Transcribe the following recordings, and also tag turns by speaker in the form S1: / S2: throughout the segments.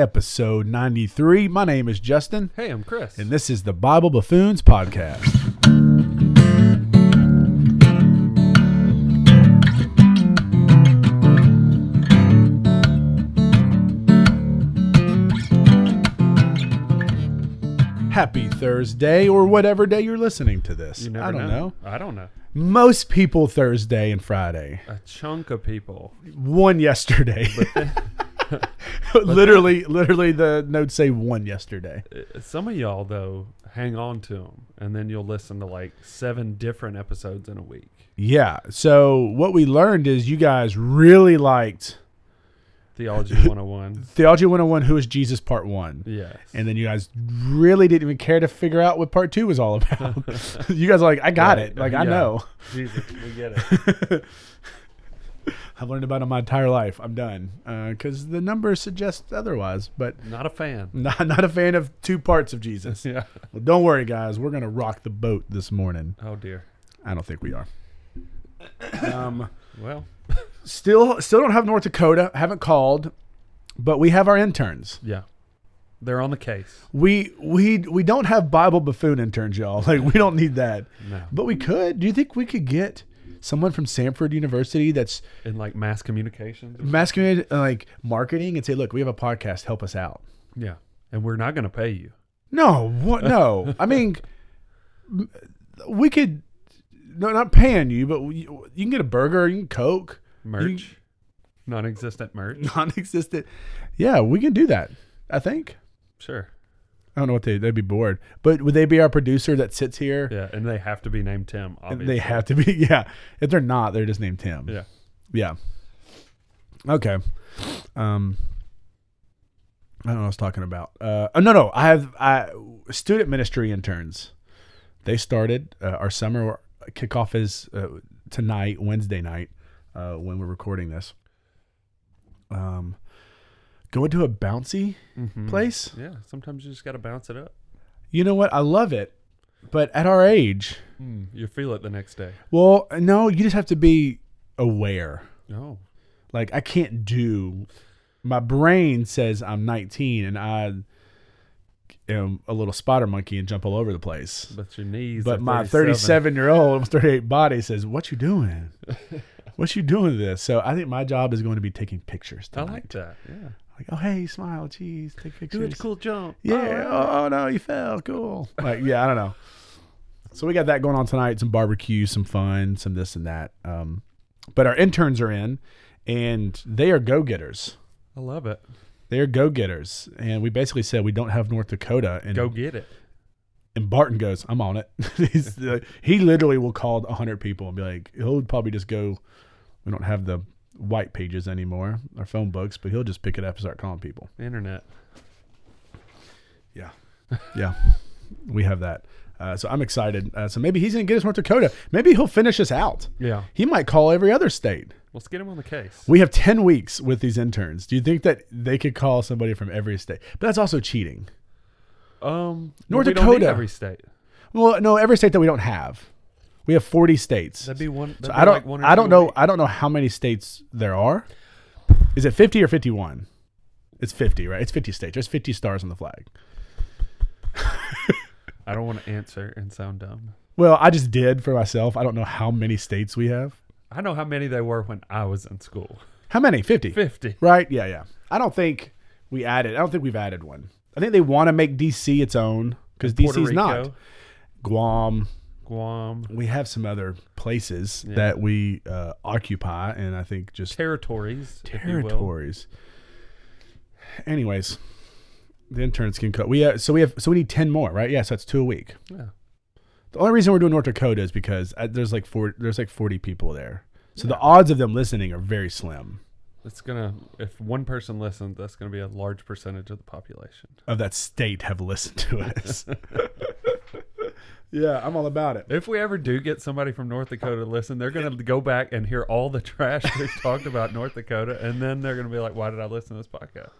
S1: episode 93. My name is Justin,
S2: Hey, I'm Chris.
S1: and this is the Bible Buffoons Podcast. Happy Thursday, or whatever day you're listening to this.
S2: you never
S1: I don't know.
S2: I don't know.
S1: Most people Thursday and Friday.
S2: A chunk of people.
S1: One yesterday. literally, literally, the notes say one yesterday.
S2: Uh, Some of y'all though hang on to them, and then you'll listen to like seven different episodes in a week.
S1: Yeah. So what we learned is you guys really liked
S2: Theology 101.
S1: Theology 101 Who is Jesus Part 1.
S2: Yes.
S1: And then you guys really didn't even care to figure out what Part 2 was all about. you guys are like, I got
S2: Right.
S1: it. Like, I know.
S2: Jesus, we get it.
S1: I've learned about it my entire life. I'm done. Because the numbers suggest otherwise. But
S2: Not a fan.
S1: not, not a fan of two parts of Jesus.
S2: Yeah.
S1: Well, don't worry, guys. We're going to rock the boat this morning.
S2: Oh dear.
S1: I don't think we are. Um,
S2: Well,
S1: still, still don't have North Dakota. Haven't called, but we have our interns.
S2: yeah. They're on the case.
S1: We we we don't have Bible buffoon interns, y'all. Like we don't need that.
S2: No.
S1: But we could. Do you think we could get someone from Samford University that's
S2: In like mass communications.
S1: mass community, uh, like marketing and say, look, we have a podcast. Help us out.
S2: Yeah. And we're not going to pay you.
S1: No, what? No. I mean, we could. No, not paying you, but we, you can get a burger. You can Coke.
S2: Merch. Non-existent merch.
S1: Non-existent. Yeah, we can do that. I think.
S2: Sure.
S1: I don't know what they they'd be bored, but would they be our producer that sits here?
S2: Yeah. And they have to be named Tim.
S1: And
S2: Obviously.
S1: they have to be. Yeah. If they're not, they're just named Tim.
S2: Yeah.
S1: Yeah. Okay. Um. I don't know what I was talking about. Uh, oh, no, no. I have I student ministry interns. They started uh, our summer kickoff is uh, tonight, Wednesday night, uh, when we're recording this. Um, going to a bouncy
S2: Mhm.
S1: place.
S2: Yeah. Sometimes you just got to bounce it up.
S1: You know what? I love it, but at our age,
S2: Mm, you feel it the next day.
S1: well, no, you just have to be aware.
S2: Oh,
S1: Like I can't do. My brain says I'm 19 and I am a little spotter monkey and jump all over the place.
S2: but your knees.
S1: But my
S2: 37.
S1: 37 year old, 38 body says, "What you doing? what you doing to this?" So I think my job is going to be taking pictures
S2: I like that. Yeah.
S1: Like, oh hey, smile, geez, take pictures.
S2: Do a cool jump.
S1: Yeah. Oh, no, you fell. Cool. Like, yeah, I don't know. So we got that going on tonight. Some barbecue, some fun, some this and that. Um, but our interns are in, and they are go getters.
S2: I love it.
S1: They are go getters, and we basically said we don't have North Dakota, and
S2: Go get it.
S1: and Barton goes, "I'm on it." He's, uh, he literally will call hundred people and be like, he'll probably just go. We don't have the white pages anymore, our phone books, but he'll just pick it up and start calling people.
S2: Internet.
S1: Yeah, yeah, we have that. Uh, so I'm excited. Uh, so maybe he's gonna get us North Dakota. Maybe he'll finish us out.
S2: Yeah.
S1: He might call every other state.
S2: Let's get him on the case.
S1: We have ten weeks with these interns. Do you think that they could call somebody from every state? But that's also cheating.
S2: Um,
S1: North
S2: we don't need
S1: Dakota.
S2: every state.
S1: Well, no, every state that we don't have. We have 40 states.
S2: That'd be one. That'd
S1: I
S2: be
S1: don't.
S2: like one
S1: I don't know. I don't know how many states there are. Is it 50 or 51? It's 50, right? It's 50 states. There's 50 stars on the flag.
S2: I don't want to answer and sound dumb.
S1: Well, I just did for myself. I don't know how many states we have.
S2: I know how many there were when I was in school.
S1: How many? 50.
S2: Fifty.
S1: Right? Yeah, yeah. I don't think we added. I don't think we've added one. I think they want to make DC its own because DC's not. Guam.
S2: Guam,
S1: We have some other places
S2: Yeah.
S1: that we uh, occupy, and I think just
S2: territories. if you will.
S1: territories. Anyways, the interns can cut. We uh, so we have so we need ten more, right? Yeah, so that's two a week.
S2: Yeah.
S1: The only reason we're doing North Dakota is because uh, there's like four, there's like forty people there, so the odds of them listening are very slim.
S2: It's gonna. If one person listens, that's gonna be a large percentage of the population.
S1: Of that state have listened to us. yeah, I'm all about it.
S2: If we ever do get somebody from North Dakota to listen, they're going to go back and hear all the trash we've talked about North Dakota, and then they're going to be like, "Why did I listen to this podcast?"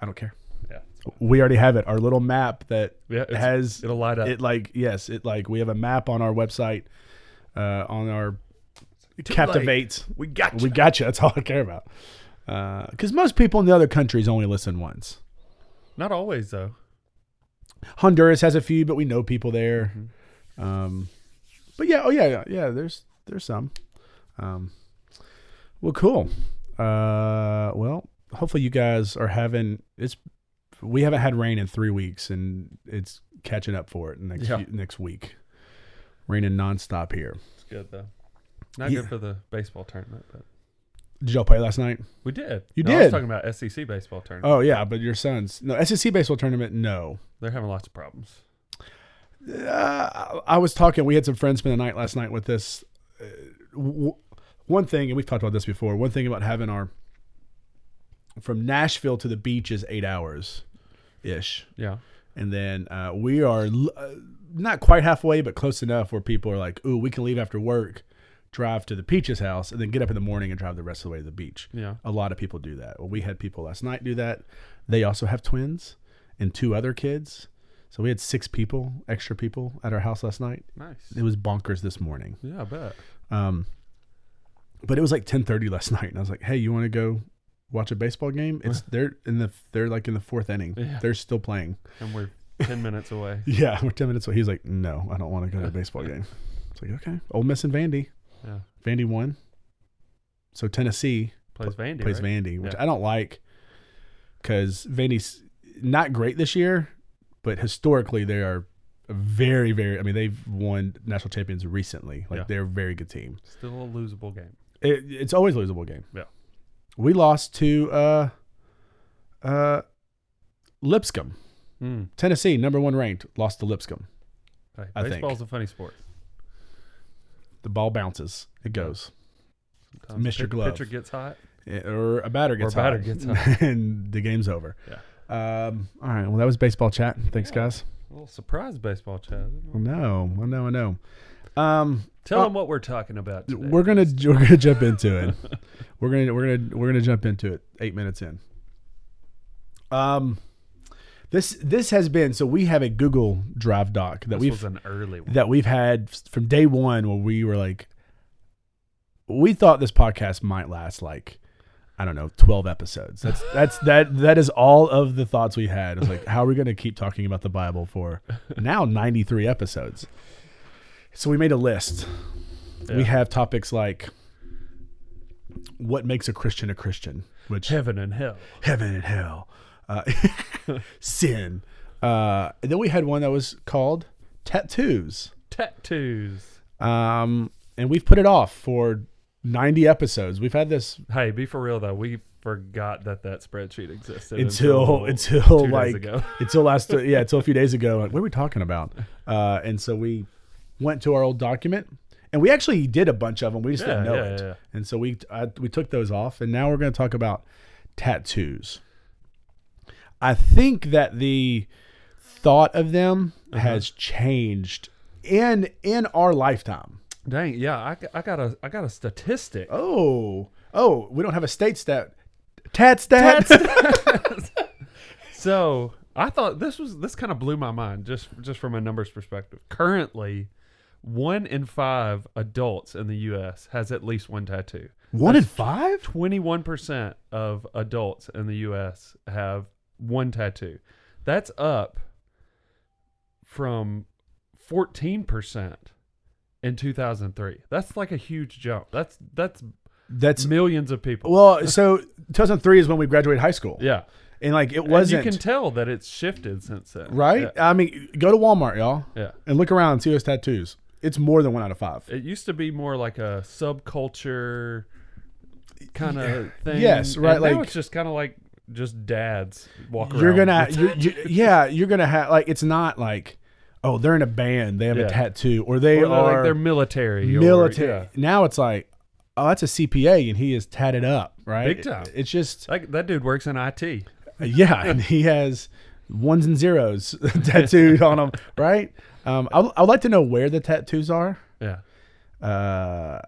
S1: I don't care.
S2: Yeah,
S1: We already have it. Our little map that
S2: yeah,
S1: has
S2: it'll light up.
S1: it like yes, it like we have a map on our website, uh, on our
S2: late. We got you.
S1: We got you. That's all I care about. Because most people in the other countries only listen once.
S2: Not always though.
S1: Honduras has a few, but we know people there.
S2: Mhm.
S1: Um, but yeah, oh yeah, yeah, yeah. There's there's some. Um, well, cool. Uh, well, hopefully you guys are having it's. We haven't had rain in three weeks, and it's catching up for it next
S2: Yeah.
S1: few, next week. Raining nonstop here.
S2: It's good though. Not
S1: Yeah.
S2: good for the baseball tournament, but
S1: Did y'all play last night?
S2: we did.
S1: You
S2: No, I was
S1: did?
S2: talking about SEC baseball tournament.
S1: Oh yeah, but your sons no SEC baseball tournament. No,
S2: They're having lots of problems.
S1: uh, I was talking. We had some friends spend the night last night with this. Uh, w- one thing, and we've talked about this before. One thing about having our from Nashville to the beach is eight hours, ish,
S2: Yeah.
S1: and then uh, we are l- uh, not quite halfway, but close enough where people are like, "Ooh, we can leave after work, drive to the Peaches house, and then get up in the morning and drive the rest of the way to the beach."
S2: Yeah.
S1: A lot of people do that. Well, we had people last night do that. They also have twins and two other kids. So we had six people, extra people at our house last night.
S2: Nice.
S1: It was bonkers this morning.
S2: Yeah, I bet.
S1: Um, but it was like 10:30 last night and I was like, "Hey, you want to go watch a baseball game?" It's they're in the they're like in the fourth inning.
S2: Yeah.
S1: They're still playing.
S2: And we're ten minutes away.
S1: Yeah, we're 10 minutes away. He's like, "No, I don't want to go to a baseball game." It's like, "Okay." Ole Miss and Vandy.
S2: Yeah.
S1: Vandy won. So Tennessee
S2: Plays Vandy.
S1: plays
S2: right?
S1: Vandy, which
S2: Yeah.
S1: I don't like because Vandy's not great this year, but historically they are very, very. I mean, they've won national champions recently. Like
S2: Yeah.
S1: they're a very good team.
S2: Still a losable game.
S1: It, it's always a losable game.
S2: Yeah.
S1: we lost to uh, uh, Lipscomb,
S2: Mm.
S1: Tennessee, number one ranked, lost to Lipscomb.
S2: Hey,
S1: I think.
S2: baseball's a funny sport.
S1: The ball bounces, it goes,
S2: Sometimes
S1: Mr. Glove.
S2: Pitcher gets hot.
S1: Eh, or a batter gets
S2: Or a batter
S1: hot,
S2: gets hot.
S1: and the game's over.
S2: Yeah.
S1: Um, all right. Well, that was baseball chat. Thanks,
S2: Yeah.
S1: guys.
S2: A little surprise baseball chat.
S1: I know, I know, I know. Um,
S2: Tell
S1: Oh.
S2: them what we're talking about today.
S1: we're gonna we're gonna jump into it. we're gonna we're gonna we're gonna jump into it. Eight minutes in. Um, this this has been so we have a Google Drive doc that
S2: This
S1: we've
S2: was an early one.
S1: that we've had from day one where we were like, we thought this podcast might last like. I don't know, twelve episodes. That's that's that that is all of the thoughts we had. It's like, how are we going to keep talking about the Bible for now ninety three episodes? So we made a list. We have topics like what makes a Christian a Christian, which
S2: Heaven and hell.
S1: heaven and hell, uh, sin. Uh, and then we had one that was called tattoos.
S2: Tattoos.
S1: Um, and we've put it off for 90 episodes. We've had this
S2: Hey, be for real though. We forgot that that spreadsheet existed
S1: until
S2: until,
S1: until like
S2: ago.
S1: until last yeah until a few days ago. Like, what are we talking about? Uh, and so we went to our old document, and we actually did a bunch of them. We just
S2: Yeah,
S1: didn't know
S2: yeah,
S1: it.
S2: yeah.
S1: And so we I, we took those off, and now we're going to talk about tattoos. I think that the thought of them
S2: Uh-huh.
S1: has changed in in our lifetime.
S2: Dang, yeah. I, I got a I got a statistic.
S1: Oh, oh, we don't have a state stat. Tat stat.
S2: So I thought this was this kind of blew my mind just just from a numbers perspective. Currently, one in five adults in the U.S. has at least one tattoo.
S1: One in five.
S2: Twenty-one percent of adults in the U.S. have one tattoo. That's up from fourteen percent in two thousand three. That's like a huge jump. That's that's
S1: That's
S2: millions of people.
S1: well. So 2003 is when we graduated high school,
S2: yeah,
S1: and like it
S2: and
S1: wasn't
S2: you can tell that it's shifted since then.
S1: right.
S2: Yeah.
S1: I mean, go to Walmart, y'all,
S2: yeah.
S1: and look around and see those tattoos. It's more than one out of five.
S2: It used to be more like a subculture kind of thing.
S1: Yes, right,
S2: And
S1: like-
S2: it's just kind of like just dads walk around.
S1: You're gonna, you're, you, yeah, you're gonna have like it's not like, oh, they're in a band, they have
S2: Yeah.
S1: a tattoo, or they
S2: or they're
S1: are
S2: like they're military. or-
S1: military.
S2: yeah.
S1: Now it's like, oh, that's a CPA, and he is tatted up, right?
S2: Big time.
S1: It's just,
S2: That, that dude works in IT.
S1: yeah, and he has ones and zeros tattooed on him, right? Um, I I would like to know where the tattoos are.
S2: Yeah.
S1: Uh,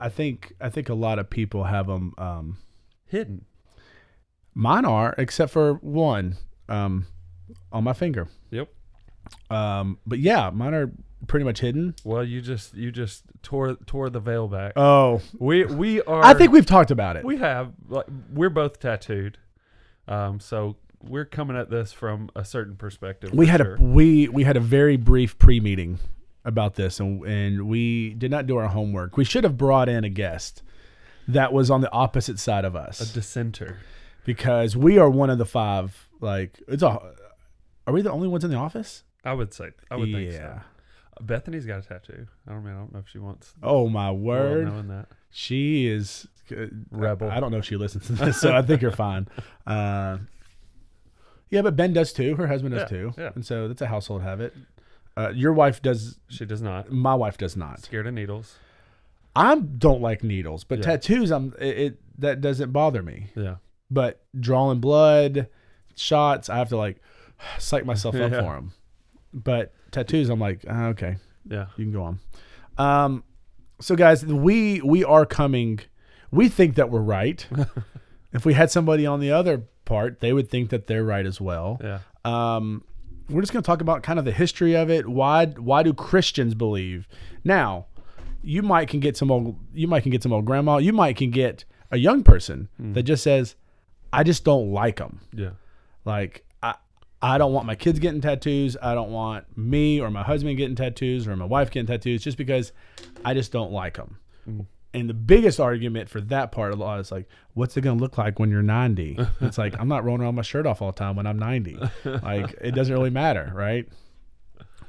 S1: I think I think a lot of people have them. Um,
S2: Hidden.
S1: Mine are, except for one, um, on my finger.
S2: Yep.
S1: Um, but yeah, mine are pretty much hidden.
S2: Well, you just you just tore tore the veil back.
S1: Oh,
S2: we we are.
S1: I think we've talked about it.
S2: we have. Like, we're both tattooed, um. So we're coming at this from a certain perspective.
S1: we had
S2: sure.
S1: a we we had a very brief pre meeting about this, and and we did not do our homework. We should have brought in a guest that was on the opposite side of us, a
S2: dissenter.
S1: Because we are one of the five. Like it's a. Are we the only ones in the office?
S2: I would say. I would think so.
S1: yeah.
S2: Bethany's got a tattoo. I don't mean. I don't know if she wants.
S1: Oh my word!
S2: knowing that.
S1: She is uh,
S2: Rebel.
S1: I don't know if she listens to this, so I think you're fine. Uh, yeah, but Ben does too. Her husband does
S2: Yeah,
S1: too,
S2: yeah.
S1: and so that's a household habit. Uh, your wife does.
S2: She does not.
S1: My wife does not.
S2: Scared of needles.
S1: I don't like needles, but
S2: Yeah.
S1: tattoos, I'm it, it that doesn't bother me.
S2: Yeah.
S1: But drawing blood, shots, I have to like psych myself up
S2: Yeah.
S1: for them. But tattoos, I'm like, ah, okay,
S2: Yeah.
S1: you can go on. Um, so guys, we we are coming. We think that we're right. if we had somebody on the other part, they would think that they're right as well.
S2: Yeah.
S1: Um, we're just going to talk about kind of the history of it. Why why do Christians believe? Now, you might can get some old you might can get some old grandma. You might can get a young person that just says, "I just don't like them."
S2: Yeah.
S1: Like I I don't want my kids getting tattoos. I don't want me or my husband getting tattoos or my wife getting tattoos just because I just don't like them. Mm. And the biggest argument for that part of the law is like, what's it going to look like when you're 90? It's like, I'm not rolling around my shirt off all the time when I'm 90. Like, it doesn't really matter, right?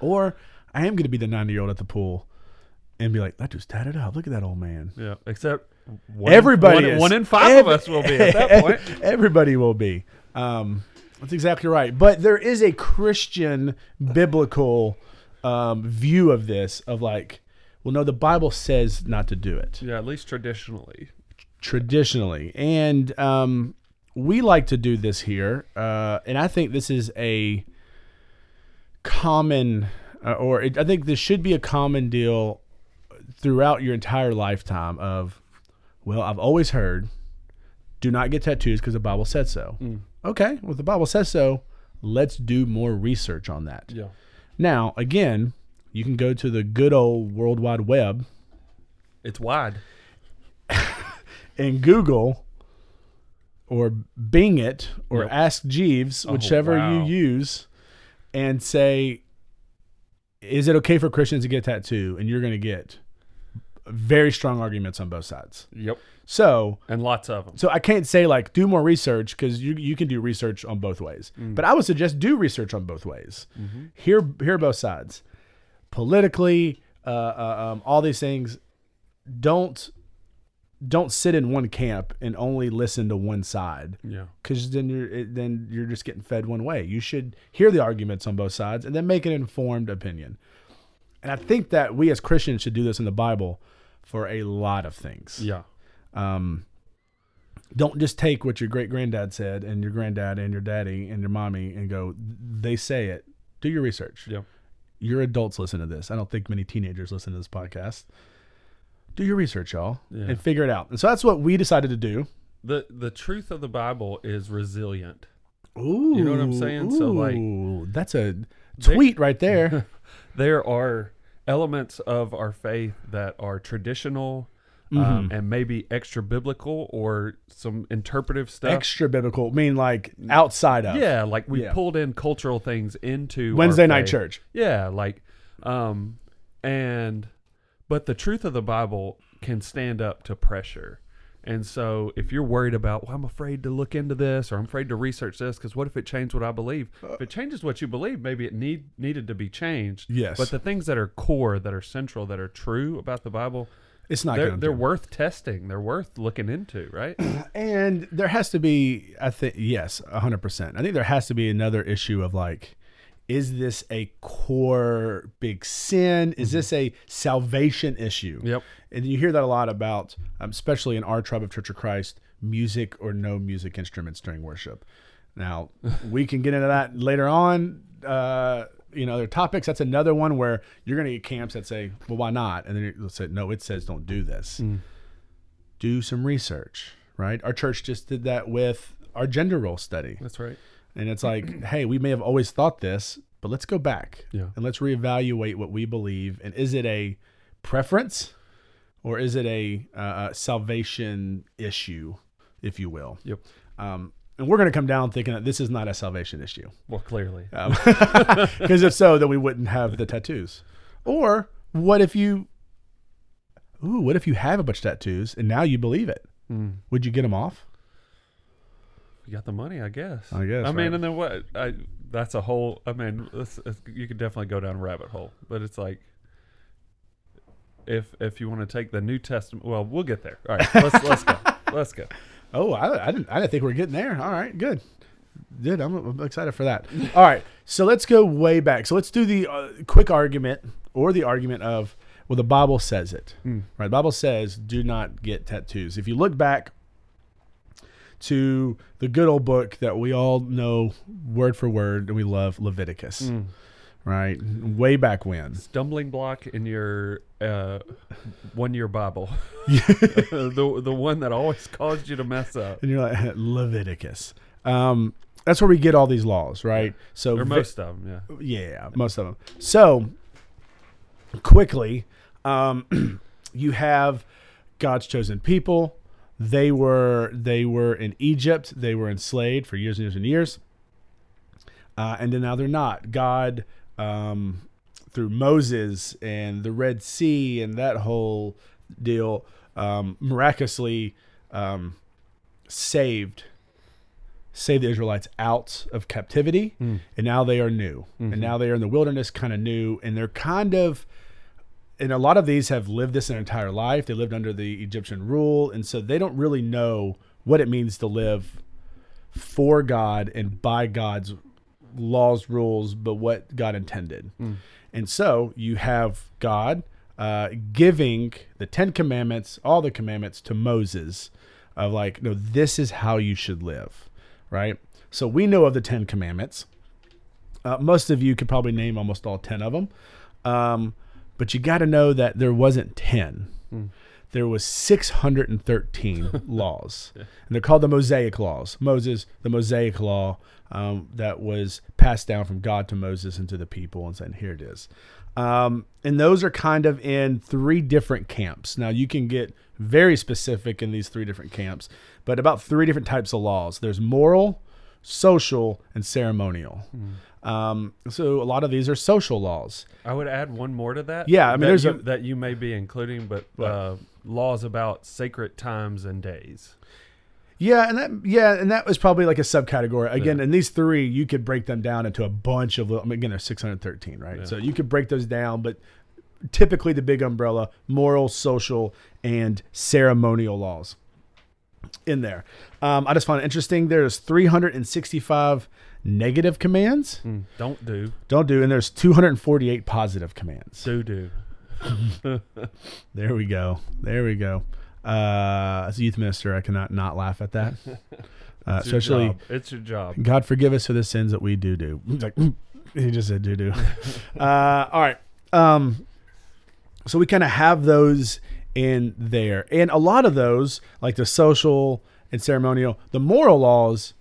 S1: Or I am going to be the 90 year old at the pool and be like, that dude's tatted up. Look at that old man.
S2: Yeah. Except one,
S1: Everybody
S2: one, one in five
S1: Ev-
S2: of us will be at that point.
S1: Everybody will be. Um, that's exactly right. But there is a Christian biblical um, view of this of like, well, no, the Bible says not to do it
S2: Yeah. At least traditionally.
S1: traditionally, and um, we like to do this here, uh, and I think this is a common, uh, or it, I think this should be a common deal throughout your entire lifetime. Of, well, I've always heard, do not get tattoos because the Bible said so. Mm. Okay, well, the Bible says so. Let's do more research on that.
S2: Yeah.
S1: Now, again, you can go to the good old World Wide Web
S2: It's wide.
S1: and Google or Bing it or
S2: Yep.
S1: Ask Jeeves,
S2: Oh,
S1: whichever
S2: wow.
S1: you use, and say, is it okay for Christians to get a tattoo? And you're going to get very strong arguments on both sides.
S2: Yep.
S1: So,
S2: And lots of them.
S1: so I can't say like do more research because you you can do research on both ways.
S2: Mm.
S1: But I would suggest do research on both ways.
S2: Mm-hmm.
S1: Hear hear both sides. Politically, uh, uh, um, all these things. Don't don't sit in one camp and only listen to one side
S2: Yeah.
S1: because then you're then you're just getting fed one way. You should hear the arguments on both sides and then make an informed opinion. And I think that we as Christians should do this in the Bible for a lot of things
S2: Yeah.
S1: um, don't just take what your great granddad said and your granddad and your daddy and your mommy and go, they say it. Do your research.
S2: Yeah.
S1: Your adults listen to this. I don't think many teenagers listen to this podcast. Do your research, y'all,
S2: Yeah.
S1: and figure it out. And so that's what we decided to do.
S2: The the truth of the Bible is resilient.
S1: Ooh,
S2: You know what I'm saying? So, like-
S1: that's a
S2: They-
S1: tweet right there.
S2: There are elements of our faith that are traditional um,
S1: Mhm.
S2: and maybe extra biblical or some interpretive stuff.
S1: Extra biblical, mean like outside of
S2: yeah, like we
S1: Yeah.
S2: pulled in cultural things into
S1: Wednesday night church.
S2: Yeah, like um and but the truth of the Bible can stand up to pressure. And so if you're worried about, well, I'm afraid to look into this or I'm afraid to research this because what if it changed what I believe? if it changes what you believe, maybe it need needed to be changed.
S1: Yes.
S2: But the things that are core, that are central, that are true about the Bible,
S1: It's not
S2: they're, they're worth testing. They're worth looking into, right?
S1: And there has to be, I think, yes, 100%. I think there has to be another issue of like, is this a core big sin? Is this a salvation issue?
S2: Yep.
S1: And you hear that a lot about, um, especially in our tribe of Church of Christ, music or no music instruments during worship. Now, we can get into that later on. Uh, you know, other topics. That's another one where you're going to get camps that say, well, why not? And then you'll say, no, it says don't do this do some research, right? Our church just did that with our gender role study.
S2: That's right.
S1: And it's like, hey, we may have always thought this, but let's go back
S2: Yeah.
S1: and let's reevaluate what we believe. And is it a preference or is it a uh, uh, salvation issue, if you will?
S2: Yep.
S1: Um, and we're going to come down thinking that this is not a salvation issue.
S2: Well, clearly.
S1: Because if so, then we wouldn't have the tattoos. Or what if you, ooh, what if you have a bunch of tattoos and now you believe it?
S2: Mm.
S1: Would you get them off?
S2: You got the money, I guess.
S1: I guess,
S2: I mean, and then what? I that's a whole. I mean, it's, it's, you could definitely go down a rabbit hole, but it's like. If if you want to take the New Testament, well, we'll get there. All right, let's let's go. Let's go.
S1: Oh, I, I didn't. I didn't think we were getting there. All right, good, good. I'm, I'm excited for that. All right, so let's go way back. So let's do the uh, quick argument or the argument of well, the Bible says it.
S2: Mm.
S1: Right, the Bible says do not get tattoos. If you look back to the good old book that we all know word for word and we love, Leviticus.
S2: Mm.
S1: Right, way back when.
S2: Stumbling block in your uh, one year Bible, the the one that always caused you to mess up,
S1: And you're like Leviticus. Um, that's where we get all these laws, right? So
S2: or
S1: ve-
S2: most of them. Yeah.
S1: Yeah, most of them. So quickly, um, you have God's chosen people. They were they were in Egypt. They were enslaved for years and years and years, uh, and then now they're not. God, um, through Moses and the Red Sea and that whole deal, um, miraculously um, saved saved the Israelites out of captivity,
S2: Mm.
S1: and now they are new,
S2: Mhm.
S1: and now they are in the wilderness, kind of new, and they're kind of. And a lot of these have lived this their entire life. They lived under the Egyptian rule, and so they don't really know what it means to live for God and by God's laws, rules, but what God intended.
S2: Mm.
S1: And so you have God uh, giving the Ten Commandments, all the commandments to Moses, of like, no, this is how you should live, right? So we know of the Ten Commandments. Uh, most of you could probably name almost all 10 of them. Um, but you got to know that there wasn't 10.
S2: Mm.
S1: There was 613 laws. And they're called the Mosaic laws. Moses, the Mosaic law um, that was passed down from God to Moses and to the people and saying, here it is. Um, and those are kind of in three different camps. Now, you can get very specific in these three different camps, but about three different types of laws there's moral, social, and ceremonial. Um, so a lot of these are social laws.
S2: I would add one more to that.
S1: Yeah, I mean,
S2: that
S1: there's
S2: you,
S1: a-
S2: that you may be including, but uh, laws about sacred times and days.
S1: Yeah, and that yeah, and that was probably like a subcategory. Again,
S2: Yeah.
S1: in these three, you could break them down into a bunch of. Little, I mean, again, there's 613, right?
S2: Yeah.
S1: So you could break those down, but typically the big umbrella: moral, social, and ceremonial laws in there. Um, I just found it interesting. There's 365 negative commands.
S2: Mm. Don't do.
S1: Don't do, and there's 248 positive commands.
S2: Do do.
S1: There we go. There we go. Uh, as a youth minister, I cannot not laugh at that. Uh,
S2: It's your
S1: especially.
S2: job. It's your job.
S1: God forgive us for the sins that we do do. Like, he just said do do. uh, all right. Um, so we kind of have those in there, and a lot of those, like the social and ceremonial, the moral laws,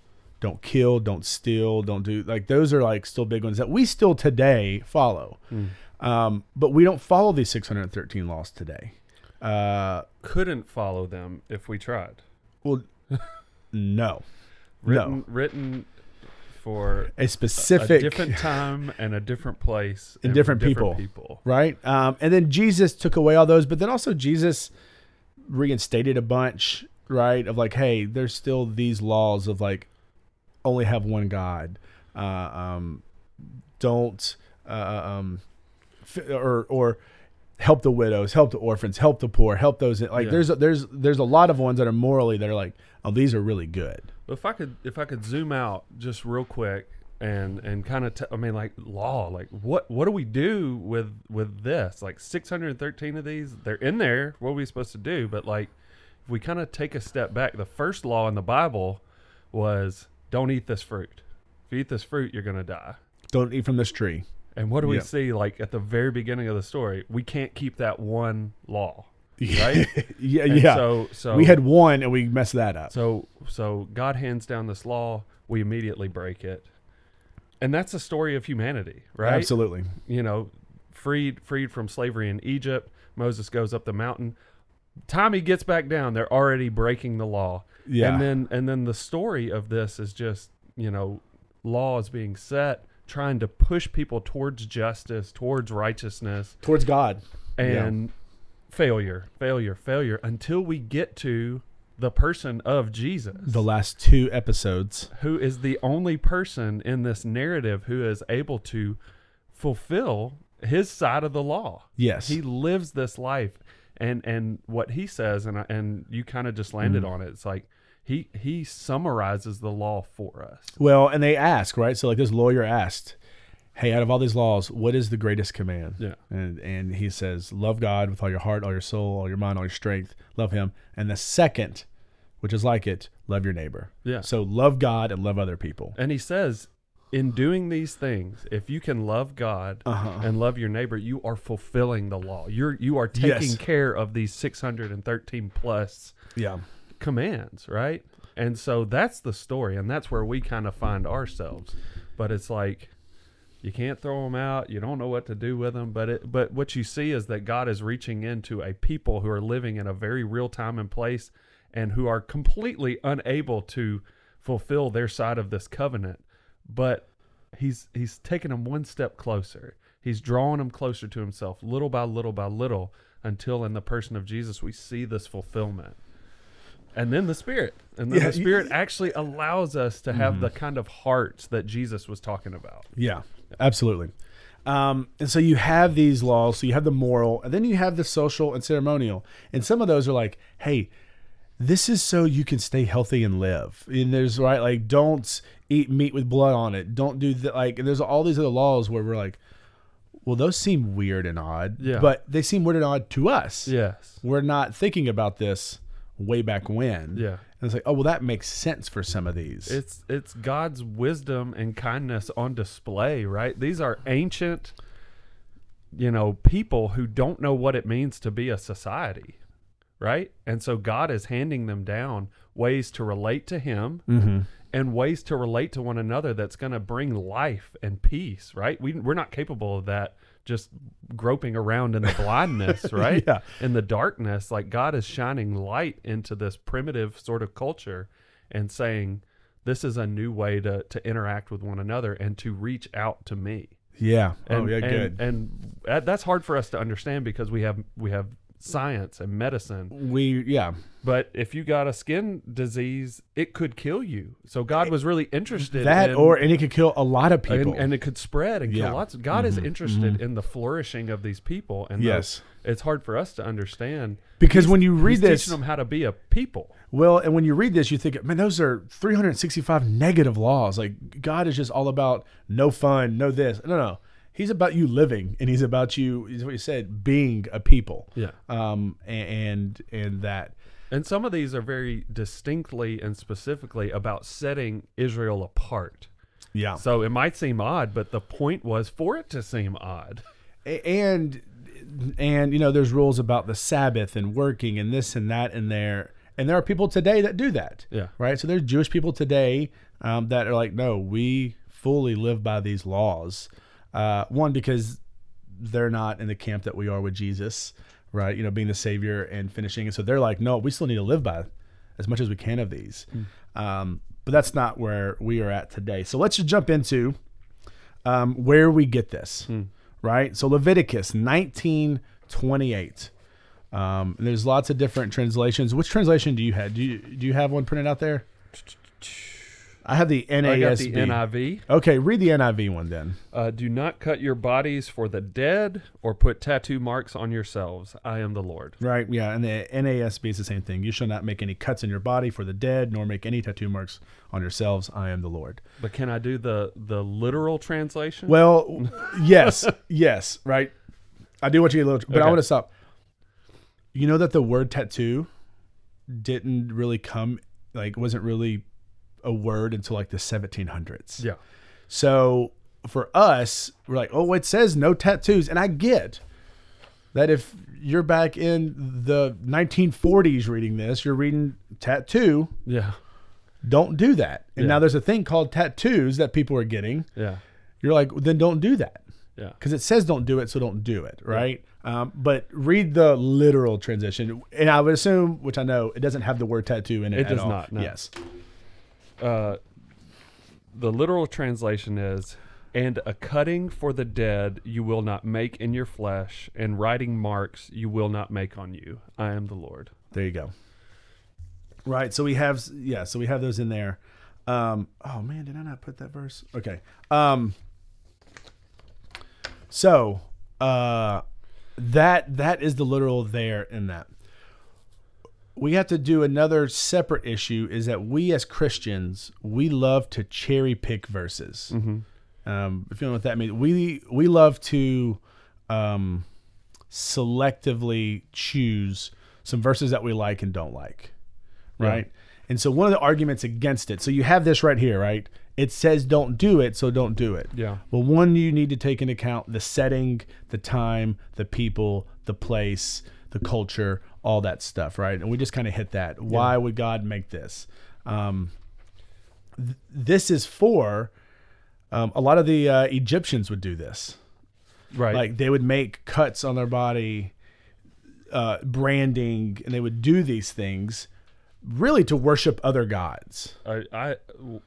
S1: don't kill, don't steal, don't do like those are like still big ones that we still today follow.
S2: Mm.
S1: Um, but we don't follow these 613 laws today. Uh,
S2: Couldn't follow them if we tried.
S1: well, no,
S2: Written,
S1: no,
S2: written for
S1: a
S2: a
S1: specific
S2: different time and a different place
S1: And
S2: for
S1: different people.
S2: people.
S1: right? Um, and then Jesus took away all those, but then also Jesus reinstated a bunch, right? Of like, hey, there's still these laws of like only have one God. Uh, um, don't uh, um, f- or or help the widows, help the orphans, help the poor, help those. Like
S2: Yeah.
S1: there's there's there's a lot of ones that are morally that are like, oh, these are really good.
S2: But if I could, if I could zoom out just real quick and and kind of, t- I mean, like law, like what what do we do with with this? Like 613 of these, they're in there. What are we supposed to do? But like, if we kind of take a step back, the first law in the Bible was don't eat this fruit. If you eat this fruit, you're gonna die.
S1: Don't eat from this tree.
S2: And what do we
S1: Yeah.
S2: see? Like at the very beginning of the story, we can't keep that one law, right?
S1: yeah,
S2: And
S1: yeah.
S2: So so
S1: we had one and we messed that up.
S2: So so God hands down this law, we immediately break it. and that's the story of humanity, right?
S1: Absolutely.
S2: You know, freed freed from slavery in Egypt. Moses goes up the mountain. Time he gets back down, they're already breaking the law.
S1: Yeah.
S2: And then and then the story of this is just, you know, laws being set, trying to push people towards justice, towards righteousness,
S1: Towards God.
S2: and failure, failure, failure until we get to the person of Jesus,
S1: The last two episodes.
S2: who is the only person in this narrative who is able to fulfill his side of the law.
S1: Yes.
S2: He lives this life, and and what he says, and I- and you kind of just landed
S1: Mm-hmm.
S2: on it. It's like he he summarizes the law for us.
S1: Well, and they ask, right? So like this lawyer asked, "Hey, out of all these laws, what is the greatest command?"
S2: Yeah.
S1: And and he says, "Love God with all your heart, all your soul, all your mind, all your strength. Love him." And the second, which is like it, love your neighbor.
S2: Yeah.
S1: So love God and love other people.
S2: And he says, in doing these things, if you can love God
S1: Uh-huh.
S2: and love your neighbor, you are fulfilling the law. You're you are taking
S1: Yes.
S2: care of these 613 plus
S1: Yeah.
S2: Commands, right? And so that's the story, and that's where we kind of find ourselves. But it's like you can't throw them out. You don't know what to do with them. But it, but what you see is that God is reaching into a people who are living in a very real time and place, and who are completely unable to fulfill their side of this covenant. But he's he's taking them one step closer. He's drawing them closer to himself, little by little by little, until in the person of Jesus we see this fulfillment and then the spirit and then
S1: Yeah,
S2: the spirit actually allows us to have the kind of hearts that jesus was talking about
S1: Yeah, absolutely. Um, and so you have these laws, so you have the moral, and then you have the social and ceremonial. And some of those are like, hey, this is so you can stay healthy and live. And there's right, like, don't eat meat with blood on it. Don't do that. Like, and there's all these other laws where we're like, well, those seem weird and odd.
S2: Yeah.
S1: But they seem weird and odd to us.
S2: yes
S1: We're not thinking about this way back when.
S2: yeah
S1: And it's like, oh, well, that makes sense for some of these.
S2: it's it's god's wisdom and kindness on display right these are ancient you know people who don't know what it means to be a society right and so god is handing them down ways to relate to him
S1: mm-hmm.
S2: and ways to relate to one another that's going to bring life and peace, right? We, we're not capable of that just groping around in the blindness, right?
S1: Yeah.
S2: In the darkness. Like God is shining light into this primitive sort of culture and saying, this is a new way to, to interact with one another and to reach out to me.
S1: Yeah.
S2: Oh, and,
S1: oh, yeah,
S2: and,
S1: good.
S2: And that- that's hard for us to understand because we have we have science and medicine
S1: we, yeah.
S2: but if you got a skin disease, it could kill you. So God was really interested
S1: That
S2: in,
S1: or and it could kill a lot of people.
S2: and, and it could spread and kill
S1: Yeah. Mm-hmm.
S2: lots. Of, God is interested in the flourishing of these people, and
S1: Yes.
S2: the- it's hard for us to understand
S1: because
S2: He's-
S1: when you read this,
S2: teaching them how to be a people.
S1: well, and when you read this, you think, man, those are 365 negative laws. Like God is just all about no fun, no this. No, no, He's about you living, and He's about you. Is what He said, being a people.
S2: Yeah,
S1: Um, and and that.
S2: and some of these are very distinctly and specifically about setting Israel apart.
S1: Yeah.
S2: So it might seem odd, but the point was for it to seem odd.
S1: And and you know there's rules about the sabbath and working and this and that in there and there are people today that do that
S2: Yeah.
S1: right so there's jewish people today um, that are like no we fully live by these laws uh, one because they're not in the camp that we are with jesus right you know being the savior and finishing and so they're like no we still need to live by as much as we can of these um, but that's not where we are at today so let's just jump into um, where we get this right? So Leviticus 1928. Um, and there's lots of different translations. Which translation do you have? Do you do you have one printed out there? I have the NASB.
S2: I got the NIV.
S1: Okay, read the NIV one then.
S2: Uh, do not cut your bodies for the dead or put tattoo marks on yourselves. I am the Lord.
S1: Right, yeah, and the NASB is the same thing. You shall not make any cuts in your body for the dead, nor make any tattoo marks on yourselves. I am the Lord.
S2: But can I do the the literal translation?
S1: Well, yes, yes, right. I do want you to get a little, but I want to stop. You know that the word tattoo didn't really come, like, wasn't really a word until like the 1700s.
S2: yeah.
S1: So for us, we're like, oh, it says no tattoos. And I get that if you're back in the 1940s reading this, you're reading tattoo,
S2: Yeah.
S1: don't do that. And
S2: Yeah.
S1: now there's a thing called tattoos that people are getting
S2: Yeah.
S1: you're like, then don't do that
S2: Yeah.
S1: because it says don't do it, so don't do it, right? Um, but read the literal transition, and I would assume, which I know, it doesn't have the word tattoo in it.
S2: It
S1: at
S2: does
S1: all.
S2: not, no.
S1: Yes.
S2: Uh, the literal translation is, "And a cutting for the dead you will not make in your flesh, and writing marks you will not make on you. I am the Lord."
S1: There you go. Right. So we have yeah. So we have those in there. Um, oh man, did I not put that verse? Okay. Um, so uh, that that is the literal there in that. We have to do another separate issue. Is that we as Christians we love to cherry pick verses. Um, if you know what that means, we we love to um, selectively choose some verses that we like and don't like, right? And so one of the arguments against it. So you have this right here, right? It says don't do it, so don't do it.
S2: Yeah.
S1: Well, one you need to take into account the setting, the time, the people, the place, the culture, all that stuff, right? And we just kind of hit that. Why would God make this? Um, th- this is for um, a lot of the uh, Egyptians would do this.
S2: Right.
S1: Like they would make cuts on their body, uh, branding, and they would do these things really to worship other gods.
S2: I, I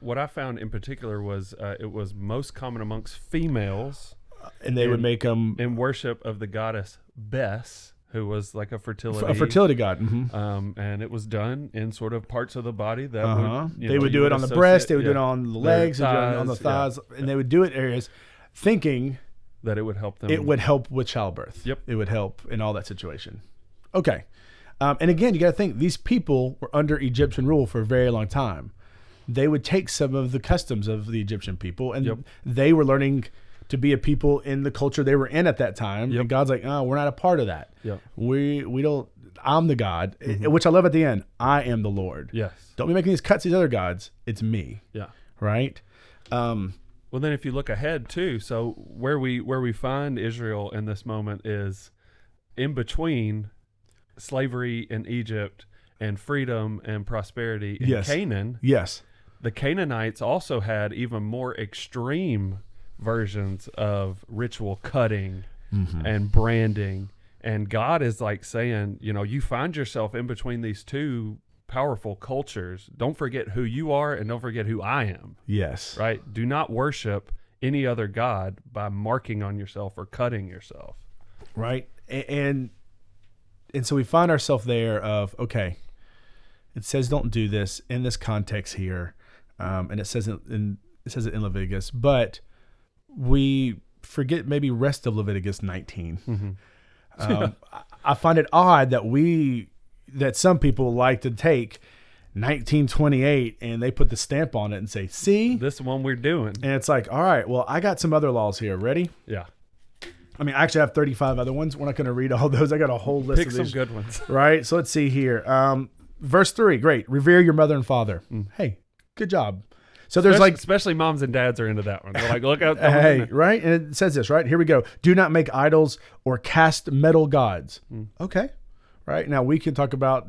S2: what I found in particular was uh, it was most common amongst females
S1: And they would make them
S2: in worship of the goddess Bes, who was like a fertility.
S1: a fertility god. hmm
S2: Um, and it was done in sort of parts of the body that
S1: Uh-huh.
S2: would,
S1: They
S2: know,
S1: would do it on the breast. They would do it on the legs. Would on the
S2: thighs, yeah.
S1: thighs, and they would do it areas, thinking
S2: that it would help them.
S1: it would help with childbirth.
S2: Yep.
S1: It would help in all that situation. Okay. Um, and again, you got to think these people were under Egyptian rule for a very long time. They would take some of the customs of the Egyptian people, and
S2: Yep.
S1: they were learning to be a people in the culture they were in at that time.
S2: Yep.
S1: And God's like, oh, we're not a part of that.
S2: Yep.
S1: We we don't. I'm the God,
S2: Mm-hmm.
S1: which I love at the end. I am the Lord.
S2: Yes.
S1: Don't be making these cuts. These other gods. It's me.
S2: Yeah.
S1: Right. Um,
S2: Well, then if you look ahead too, so where we where we find Israel in this moment is in between slavery in Egypt and freedom and prosperity in
S1: Yes.
S2: Canaan.
S1: yes.
S2: The Canaanites also had even more extreme versions of ritual cutting and branding. And God is like saying, you know, you find yourself in between these two powerful cultures. Don't forget who you are and don't forget who I am
S1: Yes.
S2: right? Do not worship any other god by marking on yourself or cutting yourself.
S1: right and and so we find ourselves there of okay it says don't do this in this context here um, and it says it in it says it in leviticus but we forget maybe rest of leviticus 19 um, I- find it odd that we that some people like to take 1928 and they put the stamp on it and say see
S2: This one we're doing.
S1: and it's like all right well i got some other laws here ready
S2: Yeah.
S1: I mean, I actually have 35 other ones. We're not going to read all those. I got a whole list
S2: Pick
S1: of
S2: some good ones.
S1: Right. So let's see here. Um, verse three. Great. Revere your mother and father. Hey, good job. So there's
S2: especially,
S1: like,
S2: especially moms and dads are into that one. They're like, look out.
S1: hey, right? And it says this, right? Here we go. Do not make idols or cast metal gods. Hmm. Okay. Right. Now we can talk about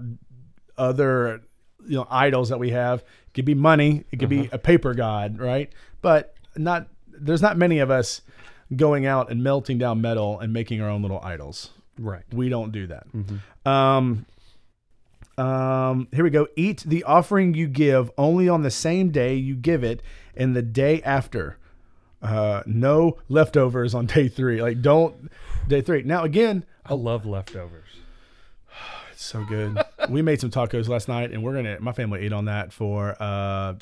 S1: other, you know, idols that we have. It could be money. It could be uh-huh. a paper god, right? But not, there's not many of us going out and melting down metal and making our own little idols.
S2: Right.
S1: We don't do that. Mm-hmm. Um, um, here we go. Eat the offering you give only on the same day you give it, and the day after. Uh, no leftovers on day three. Like don't day three. Now again,
S2: I love leftovers.
S1: it's so good. we made some tacos last night, and we're gonna. My family ate on that for uh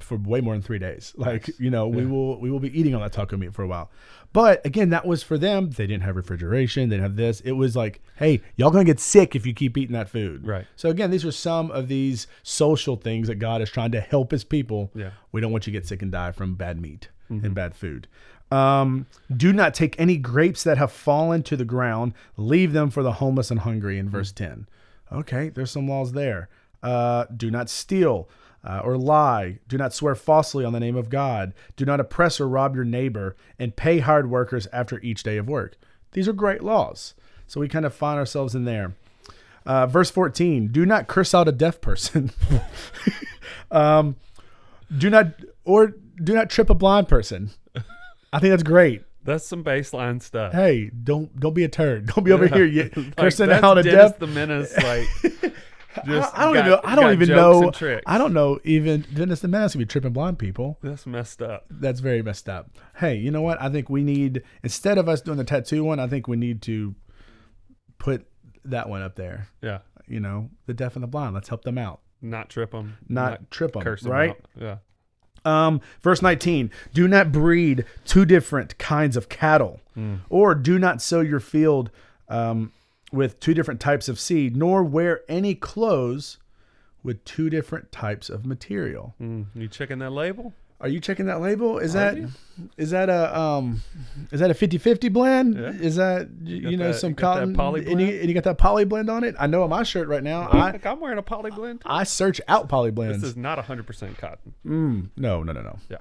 S1: for way more than three days. Like you know, we will we will be eating on that taco meat for a while. But again, that was for them. They didn't have refrigeration. They didn't have this. It was like, hey, y'all gonna get sick if you keep eating that food.
S2: Right.
S1: So again, these are some of these social things that God is trying to help His people.
S2: Yeah.
S1: We don't want you to get sick and die from bad meat and bad food. Um, do not take any grapes that have fallen to the ground. Leave them for the homeless and hungry. In verse ten. Okay, there's some laws there. Uh, do not steal. Uh, or lie. Do not swear falsely on the name of God. Do not oppress or rob your neighbor, and pay hard workers after each day of work. These are great laws. So we kind of find ourselves in there. Uh, verse 14 do not curse out a deaf person um, do not or do not trip a blind person I think that's great.
S2: That's some baseline stuff.
S1: Hey, don't don't be a turd. Don't be over here. You,
S2: Like,
S1: cursing out a deaf.
S2: the Menace, like just
S1: I, I don't
S2: got-
S1: even. I don't even know. I don't know even Dennis the Menace to be tripping blind people.
S2: That's messed up.
S1: That's very messed up. Hey, you know what? I think we need instead of us doing the tattoo one, I think we need to put that one up there.
S2: Yeah,
S1: You know, the deaf and the blind. Let's help them out,
S2: not trip them,
S1: not, trip them.
S2: curse them
S1: right?
S2: out. Yeah.
S1: Um, verse 19 Do not breed two different kinds of cattle, or do not sow your field um, with two different types of seed, nor wear any clothes with two different types of material.
S2: Mm, you checking that label?
S1: Are you checking that label? Is that is that you? a um is that a 50-50 blend?
S2: Yeah.
S1: Is that y-
S2: got
S1: you know
S2: that-
S1: some
S2: you
S1: cotton
S2: poly
S1: and you, and you got that poly blend on it? I know on my shirt right now. I
S2: Heck, I'm wearing a poly blend. too.
S1: I search out poly blends.
S2: This is not 100% cotton.
S1: Mm, no, no, no, no.
S2: Yeah.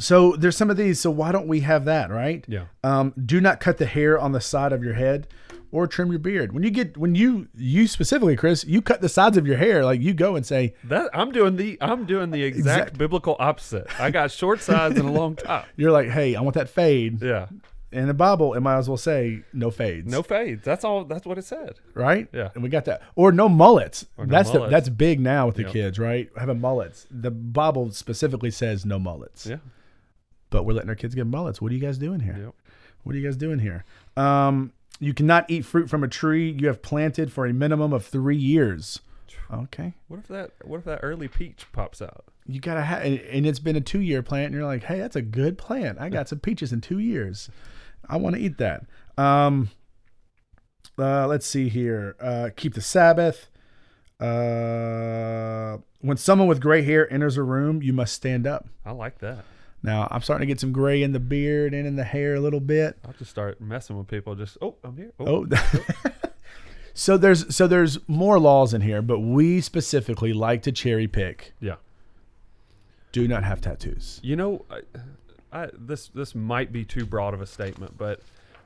S1: So there's some of these. So why don't we have that, right?
S2: Yeah.
S1: Um, do not cut the hair on the side of your head or trim your beard. When you get when you you specifically, Chris, you cut the sides of your hair, like you go and say,
S2: That I'm doing the I'm doing the exact,
S1: Exact-
S2: biblical opposite. I got short sides and a long top.
S1: you're like, hey, I want that fade.
S2: Yeah.
S1: In the Bible, it might as well say no fades.
S2: No fades. That's all that's what it said.
S1: right?
S2: Yeah.
S1: And we got that. Or no mullets.
S2: Or no
S1: that's The,
S2: mullets.
S1: that's big now with the
S2: Yep.
S1: kids, right? Having mullets. The Bible specifically says no mullets.
S2: Yeah.
S1: But we're letting our kids get mullets. What are you guys doing here?
S2: Yep.
S1: What are you guys doing here? Um, you cannot eat fruit from a tree you have planted for a minimum of three years. Okay.
S2: What if that what if that early peach pops out?
S1: You gotta have, and, it's been a two year plant, and you're like, hey, that's a good plant. I got some peaches in two years. I want to eat that. Um, uh, let's see here. Uh, keep the Sabbath. Uh, when someone with gray hair enters a room, you must stand up.
S2: I like that.
S1: Now, I'm starting to get some gray in the beard and in the hair a little bit.
S2: I'll just start messing with people. Just oh, I'm here. Oh,
S1: Oh, so there's so there's more laws in here, but we specifically like to cherry pick.
S2: yeah.
S1: Do not have tattoos.
S2: You know, I, I, this this might be too broad of a statement, but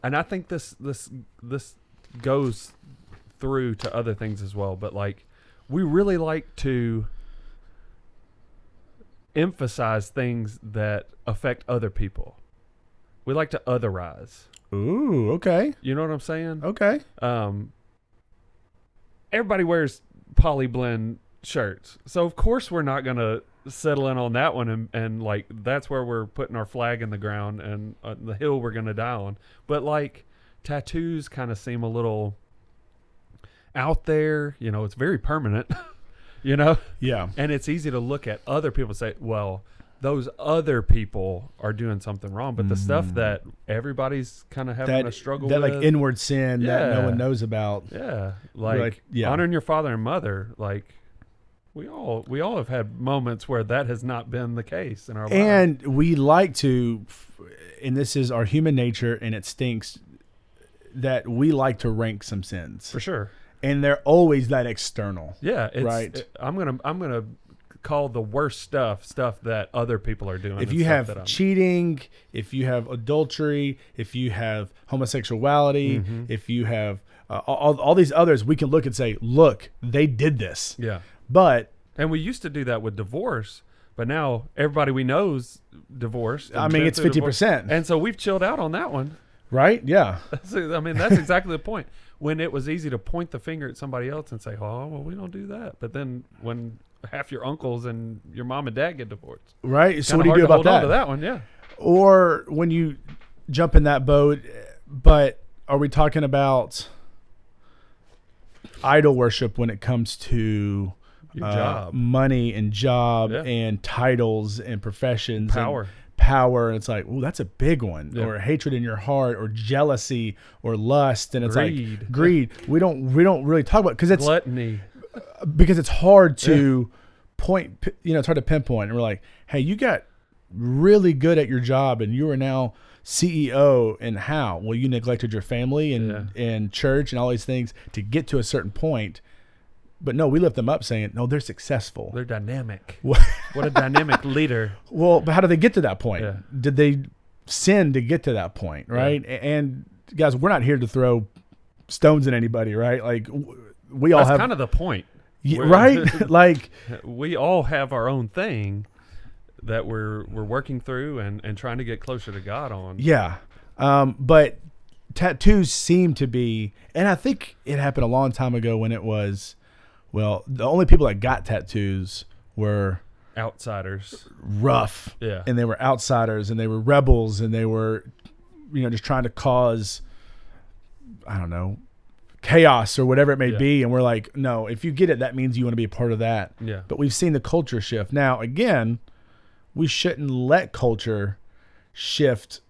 S2: and I think this this this goes through to other things as well. But like, we really like to emphasize things that affect other people. We like to otherize.
S1: Ooh, okay,
S2: You know what I'm saying?
S1: okay.
S2: um, everybody wears poly blend shirts, so of course we're not gonna settle in on that one and, and like that's where we're putting our flag in the ground and uh, the hill we're gonna die on. But like tattoos kind of seem a little out there. You know, it's very permanent. you know,
S1: Yeah,
S2: and it's easy to look at other people and say, well. Those other people are doing something wrong, but the stuff that everybody's kind of having
S1: Mm. that
S2: a struggle
S1: that
S2: with,
S1: like inward sin that no one knows about.
S2: yeah, like,
S1: like, yeah.
S2: honoring your father and mother. Like we all we all have had moments where that has not been the case in our lives.
S1: And we like to, and this is our human nature, and it stinks that we like to rank some sins,
S2: for sure,
S1: and they're always that external.
S2: yeah, it's,
S1: Right.
S2: it- I'm gonna I'm gonna call the worst stuff stuff that other people are doing.
S1: if you have cheating, if you have adultery, if you have homosexuality,
S2: Mm-hmm.
S1: if you have uh, all, all these others, we can look and say, look, they did this.
S2: yeah,
S1: But
S2: and we used to do that with divorce, but now everybody we know's divorced. and
S1: I mean, it's 50%.
S2: and so we've chilled out on that one.
S1: right? Yeah.
S2: So, I mean, that's exactly the point. When it was easy to point the finger at somebody else and say, "Oh, well, we don't do that," but then when half your uncles and your mom and dad get divorced,
S1: Right. So what do you do about
S2: on
S1: that?
S2: that one, yeah.
S1: Or when you jump in that boat, but are we talking about idol worship when it comes to
S2: Your
S1: uh, money and job
S2: Yeah.
S1: and titles and professions, and
S2: power,
S1: and it's like, oh, that's a big one.
S2: Yeah.
S1: Or hatred in your heart, or jealousy, or lust, and it's
S2: Greed.
S1: like greed. We don't we don't really talk about because it's
S2: gluttony.
S1: because it's hard to point you know it's hard to pinpoint and we're like hey you got really good at your job and you are now ceo and how well you neglected your family and and church and all these things to get to a certain point but no we lift them up saying no they're successful
S2: They're dynamic.
S1: What-
S2: What a dynamic leader.
S1: well but how do they get to that point
S2: Yeah.
S1: did they sin to get to that point right A- and guys we're not here to throw stones at anybody right like we all
S2: That's
S1: have
S2: kind of the point.
S1: y-
S2: we're-
S1: right like
S2: We all have our own thing. that we're we're working through and and trying to get closer to God on.
S1: Yeah. Um, but tattoos seem to be, and I think it happened a long time ago when it was, well, the only people that got tattoos were
S2: Outsiders.
S1: rough
S2: Yeah.
S1: and they were outsiders and they were rebels and they were, you know, just trying to cause, I don't know, chaos or whatever it may
S2: Yeah.
S1: be. And we're like, no, if you get it, that means you want to be a part of that.
S2: Yeah.
S1: But we've seen the culture shift. Now, again, we shouldn't let culture shift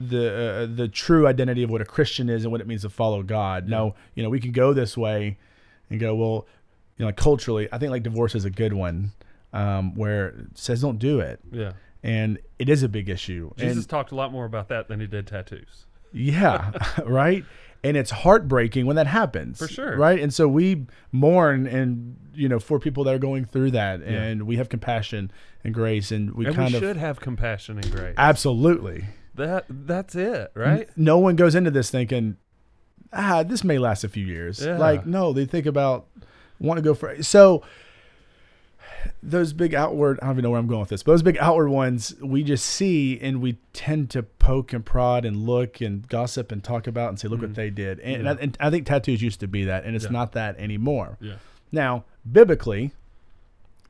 S1: the uh, the true identity of what a Christian is and what it means to follow God. No, you know, we can go this way and go, well, you know, like culturally, I think like divorce is a good one um, where it says don't do it.
S2: Yeah.
S1: And it is a big issue.
S2: Jesus
S1: And
S2: talked a lot more about that than he did tattoos.
S1: yeah, right? And it's heartbreaking when that happens.
S2: For sure.
S1: Right? And so we mourn and you know, for people that are going through that and we have compassion and grace and we
S2: and
S1: kind
S2: we
S1: of
S2: should have compassion and grace.
S1: Absolutely.
S2: That that's it, right?
S1: No one goes into this thinking, ah, this may last a few years.
S2: Yeah.
S1: Like, no, they think about want to go for so those big outward I don't even know where I'm going with this, but those big outward ones we just see and we tend to poke and prod and look and gossip and talk about and say, look what mm-hmm. they did. And, and I, and I think tattoos used to be that, and it's
S2: Yeah.
S1: not that anymore.
S2: Yeah.
S1: Now, biblically,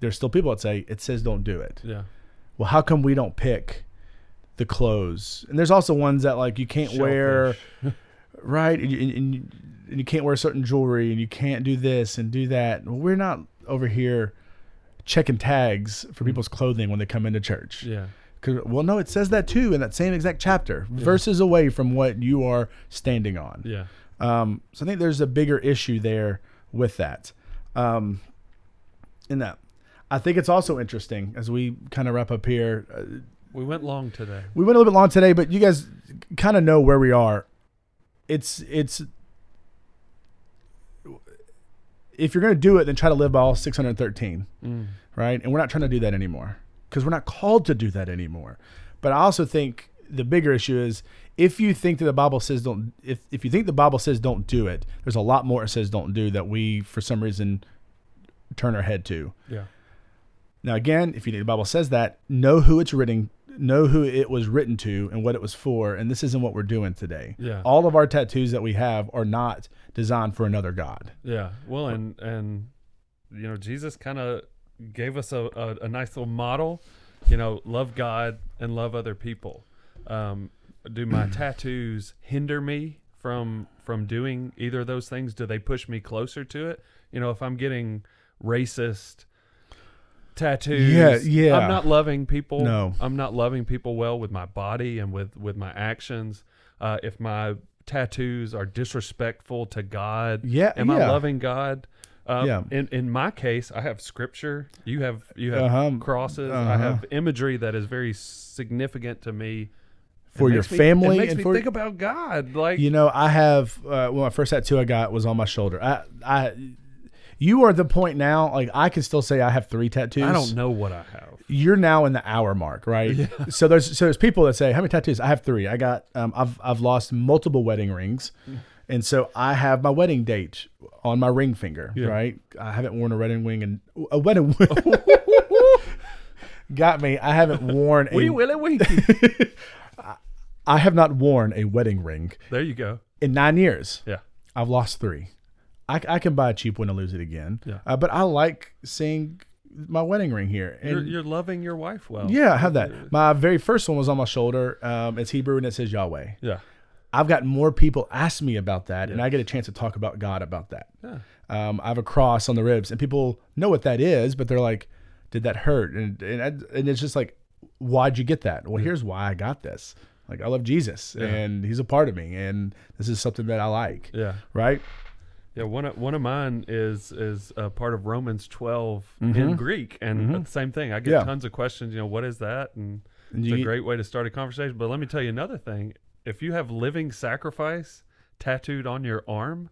S1: there's still people that say it says don't do it.
S2: Yeah.
S1: well, how come we don't pick the clothes? And there's also ones that like you can't wear, right? And you, and, you, and you can't wear certain jewelry, and you can't do this and do that. Well, we're not over here checking tags for people's clothing when they come into church.
S2: Yeah.
S1: well, no, it says that too in that same exact chapter, verses away from what you are standing on.
S2: Yeah.
S1: Um, so I think there's a bigger issue there with that. Um, in that, I think it's also interesting as we kind of wrap up here. Uh,
S2: We went long today.
S1: we went a little bit long today, but you guys kind of know where we are. It's it's if you're going to do it, then try to live by all 613,
S2: Mm.
S1: right? And we're not trying to do that anymore because we're not called to do that anymore. But I also think the bigger issue is if you think that the Bible says don't, if if you think the Bible says don't do it, there's a lot more it says don't do that we for some reason turn our head to.
S2: Yeah.
S1: Now, again, if you think the Bible says that, know who it's written, know who it was written to, and what it was for. And this isn't what we're doing today.
S2: Yeah.
S1: All of our tattoos that we have are not designed for another God.
S2: Yeah. Well, and and you know, Jesus kind of gave us a, a, a nice little model. You know, love God and love other people. Um, do my tattoos hinder me from from doing either of those things? Do they push me closer to it? You know, if I'm getting racist tattoos,
S1: Yeah, yeah.
S2: I'm not loving people.
S1: No.
S2: I'm not loving people well with my body and with with my actions. Uh, if my tattoos are disrespectful to God,
S1: Yeah,
S2: am I loving God? Um,
S1: Yeah.
S2: In in my case, I have scripture. You have you have
S1: Uh-huh.
S2: crosses. I
S1: Uh-huh.
S2: have imagery that is very significant to me.
S1: For your
S2: me-
S1: family
S2: it makes
S1: and
S2: me
S1: for-
S2: think about God. Like
S1: You know, I have, uh, well, my first tattoo I got was on my shoulder. I, I, you are the point now, like, I can still say I have three tattoos.
S2: I don't know what I have.
S1: you're now in the hour mark, right? Yeah. So there's so there's people that say, "How many tattoos?" I have three. I got um, I've I've lost multiple wedding rings, and so I have my wedding date on my ring finger,
S2: Yeah.
S1: right? I haven't worn a wedding ring and a wedding got me. I haven't worn a
S2: Wee willy winky.
S1: I have not worn a wedding ring
S2: there you go.
S1: in nine years.
S2: Yeah.
S1: I've lost three. I, I can buy a cheap one and lose it again.
S2: Yeah.
S1: Uh, but I like seeing my wedding ring here. And
S2: You're, you're loving your wife well.
S1: Yeah, I have that. My very first one was on my shoulder. Um, it's Hebrew and it says Yahweh.
S2: Yeah.
S1: I've got more people ask me about that, and I get a chance to talk about God about that.
S2: Yeah.
S1: Um, I have a cross on the ribs, and people know what that is, but they're like, "Did that hurt?" And and, I, and it's just like, "Why'd you get that?" Well, here's why I got this. Like I love Jesus,
S2: Yeah.
S1: and He's a part of me, and this is something that I like.
S2: Yeah.
S1: Right?
S2: Yeah, one of one of mine is is a part of Romans 12 in Greek, and the same thing. I get
S1: Mm-hmm. Yeah.
S2: tons of questions. You know, what is that? And
S1: And
S2: it's
S1: you-
S2: a great way to start a conversation. But let me tell you another thing: if you have living sacrifice tattooed on your arm,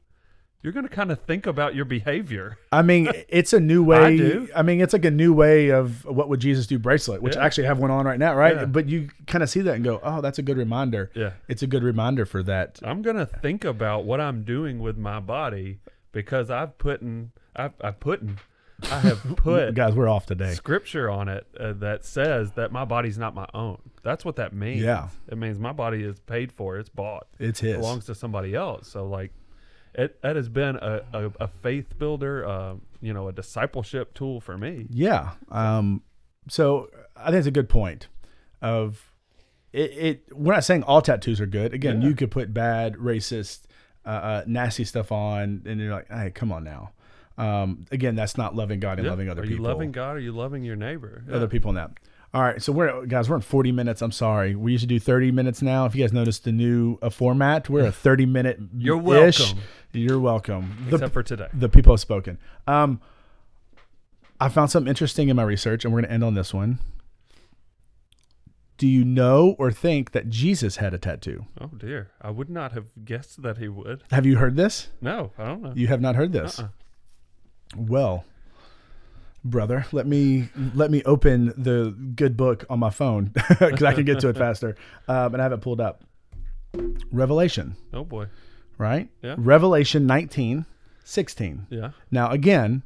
S2: you're going to kind of think about your behavior.
S1: I mean, it's a new way.
S2: I do.
S1: I mean, it's like a new way of what would Jesus do bracelet, which
S2: Yeah.
S1: I actually have one on right now, right?
S2: Yeah.
S1: But you kind of see that and go, "Oh, that's a good reminder."
S2: Yeah.
S1: It's a good reminder for that.
S2: I'm going to think about what I'm doing with my body because I've put in I've, I've put in I have put
S1: Guys, we're off today.
S2: scripture on it uh, that says that my body's not my own. That's what that means.
S1: Yeah.
S2: It means my body is paid for. It's bought.
S1: It's his.
S2: belongs to somebody else. So like, it that has been a, a, a faith builder, uh, you know, a discipleship tool for me.
S1: Yeah. Um, so I think it's a good point of it, it. We're not saying all tattoos are good. Again,
S2: Yeah.
S1: you could put bad, racist, uh, uh, nasty stuff on, and you're like, hey, come on now. Um, again, that's not loving God and
S2: Yeah.
S1: loving other
S2: Are
S1: people.
S2: you loving God? Or are you loving your neighbor? Yeah.
S1: other people in that. All right, so we're guys. We're in 40 minutes. I'm sorry. We used to do 30 minutes now. If you guys noticed the new uh, format, we're a 30 minute.
S2: You're welcome.
S1: You're welcome. The,
S2: Except for today.
S1: the people have spoken. Um, I found something interesting in my research, and we're going to end on this one. Do you know or think that Jesus had a tattoo?
S2: Oh dear, I would not have guessed that he would.
S1: Have you heard this?
S2: No, I don't know.
S1: You have not heard this.
S2: Uh-uh.
S1: Well, brother, let me let me open the good book on my phone because I can get to it faster, um, and I have it pulled up. Revelation,
S2: Oh boy.
S1: right?
S2: Yeah.
S1: Revelation 19, 16.
S2: Yeah.
S1: Now, again,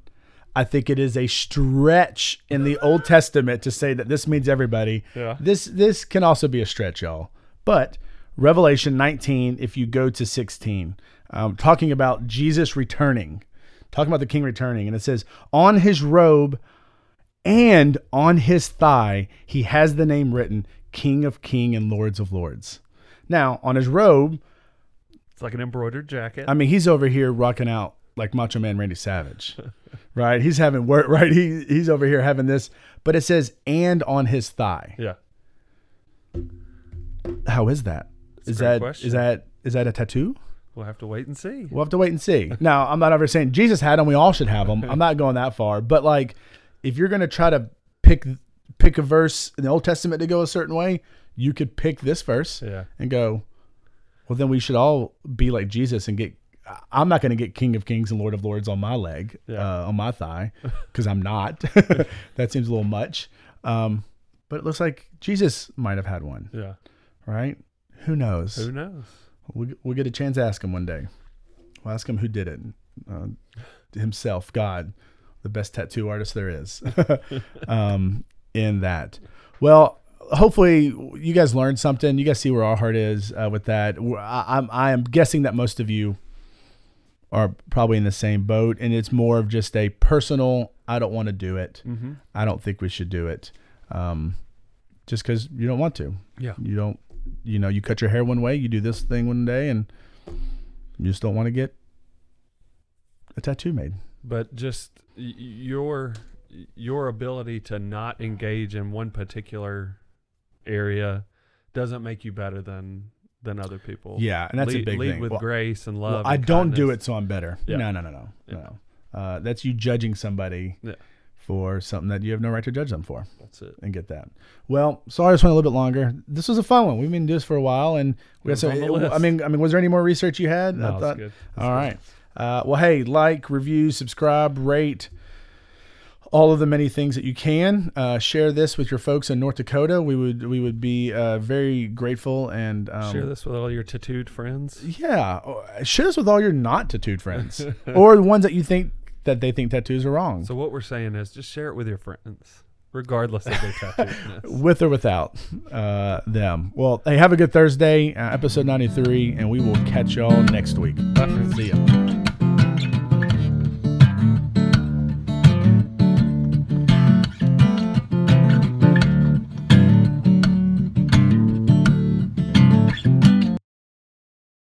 S1: I think it is a stretch in the Old Testament to say that this means everybody.
S2: Yeah.
S1: This this can also be a stretch, y'all. But Revelation 19, if you go to 16, um, talking about Jesus returning, talking about the King returning, and it says, "On his robe and on his thigh, he has the name written, King of King and Lords of Lords." Now, on his robe,
S2: It's like an embroidered jacket.
S1: I mean, he's over here rocking out like Macho Man Randy Savage, right? He's having work, right? He he's over here having this, but it says and on his thigh.
S2: yeah.
S1: How is that? Is that is that is that a tattoo?
S2: We'll have to wait and see.
S1: We'll have to wait and see. Now, I'm not ever saying Jesus had them. We all should have them. I'm not going that far, but like, if you're gonna try to pick pick a verse in the Old Testament to go a certain way, you could pick this verse
S2: Yeah.
S1: and go, well, then we should all be like Jesus and get. I'm not going to get King of Kings and Lord of Lords on my leg,
S2: Yeah.
S1: uh, on my thigh, because I'm not. that seems a little much. Um, but it looks like Jesus might have had one,
S2: Yeah.
S1: right? Who knows?
S2: Who knows?
S1: We'll, we'll get a chance to ask him one day. We'll ask him who did it. Uh, himself, God, the best tattoo artist there is. um, in that. Well, hopefully you guys learned something. You guys see where our heart is uh, with that. I, I'm I am guessing that most of you are probably in the same boat, and it's more of just a personal. I don't want to do it.
S2: Mm-hmm.
S1: I don't think we should do it. Um, just because you don't want to.
S2: Yeah.
S1: You don't. You know, you cut your hair one way, you do this thing one day, and you just don't want to get a tattoo made.
S2: But just your your ability to not engage in one particular area doesn't make you better than than other people.
S1: Yeah, and that's
S2: lead,
S1: a big
S2: lead
S1: thing.
S2: with
S1: Well,
S2: grace and
S1: well,
S2: love.
S1: I
S2: and
S1: don't do it, so I'm better.
S2: Yeah.
S1: No, no, no, no,
S2: Yeah.
S1: no. Uh, that's you judging somebody
S2: Yeah.
S1: For something that you have no right to judge them for,
S2: That's it.
S1: and get that. Well, sorry, this went a little bit longer. This was a fun one. We've been doing this for a while, and we got some. I mean, I mean, was there any more research you had?
S2: No,
S1: I
S2: it's
S1: thought.
S2: good.
S1: All right. Uh, well, hey, like, review, subscribe, rate, all of the many things that you can. Uh, share this with your folks in North Dakota. We would we would be uh, very grateful and um,
S2: Share this with all your tattooed friends.
S1: Yeah, share this with all your not tattooed friends or the ones that you think that they think tattoos are wrong,
S2: So what we're saying is just share it with your friends, regardless of their tattooedness.
S1: with or without uh, them. Well, hey, have a good Thursday, uh, episode ninety three, and we will catch y'all next week.
S2: Bye.
S1: See ya.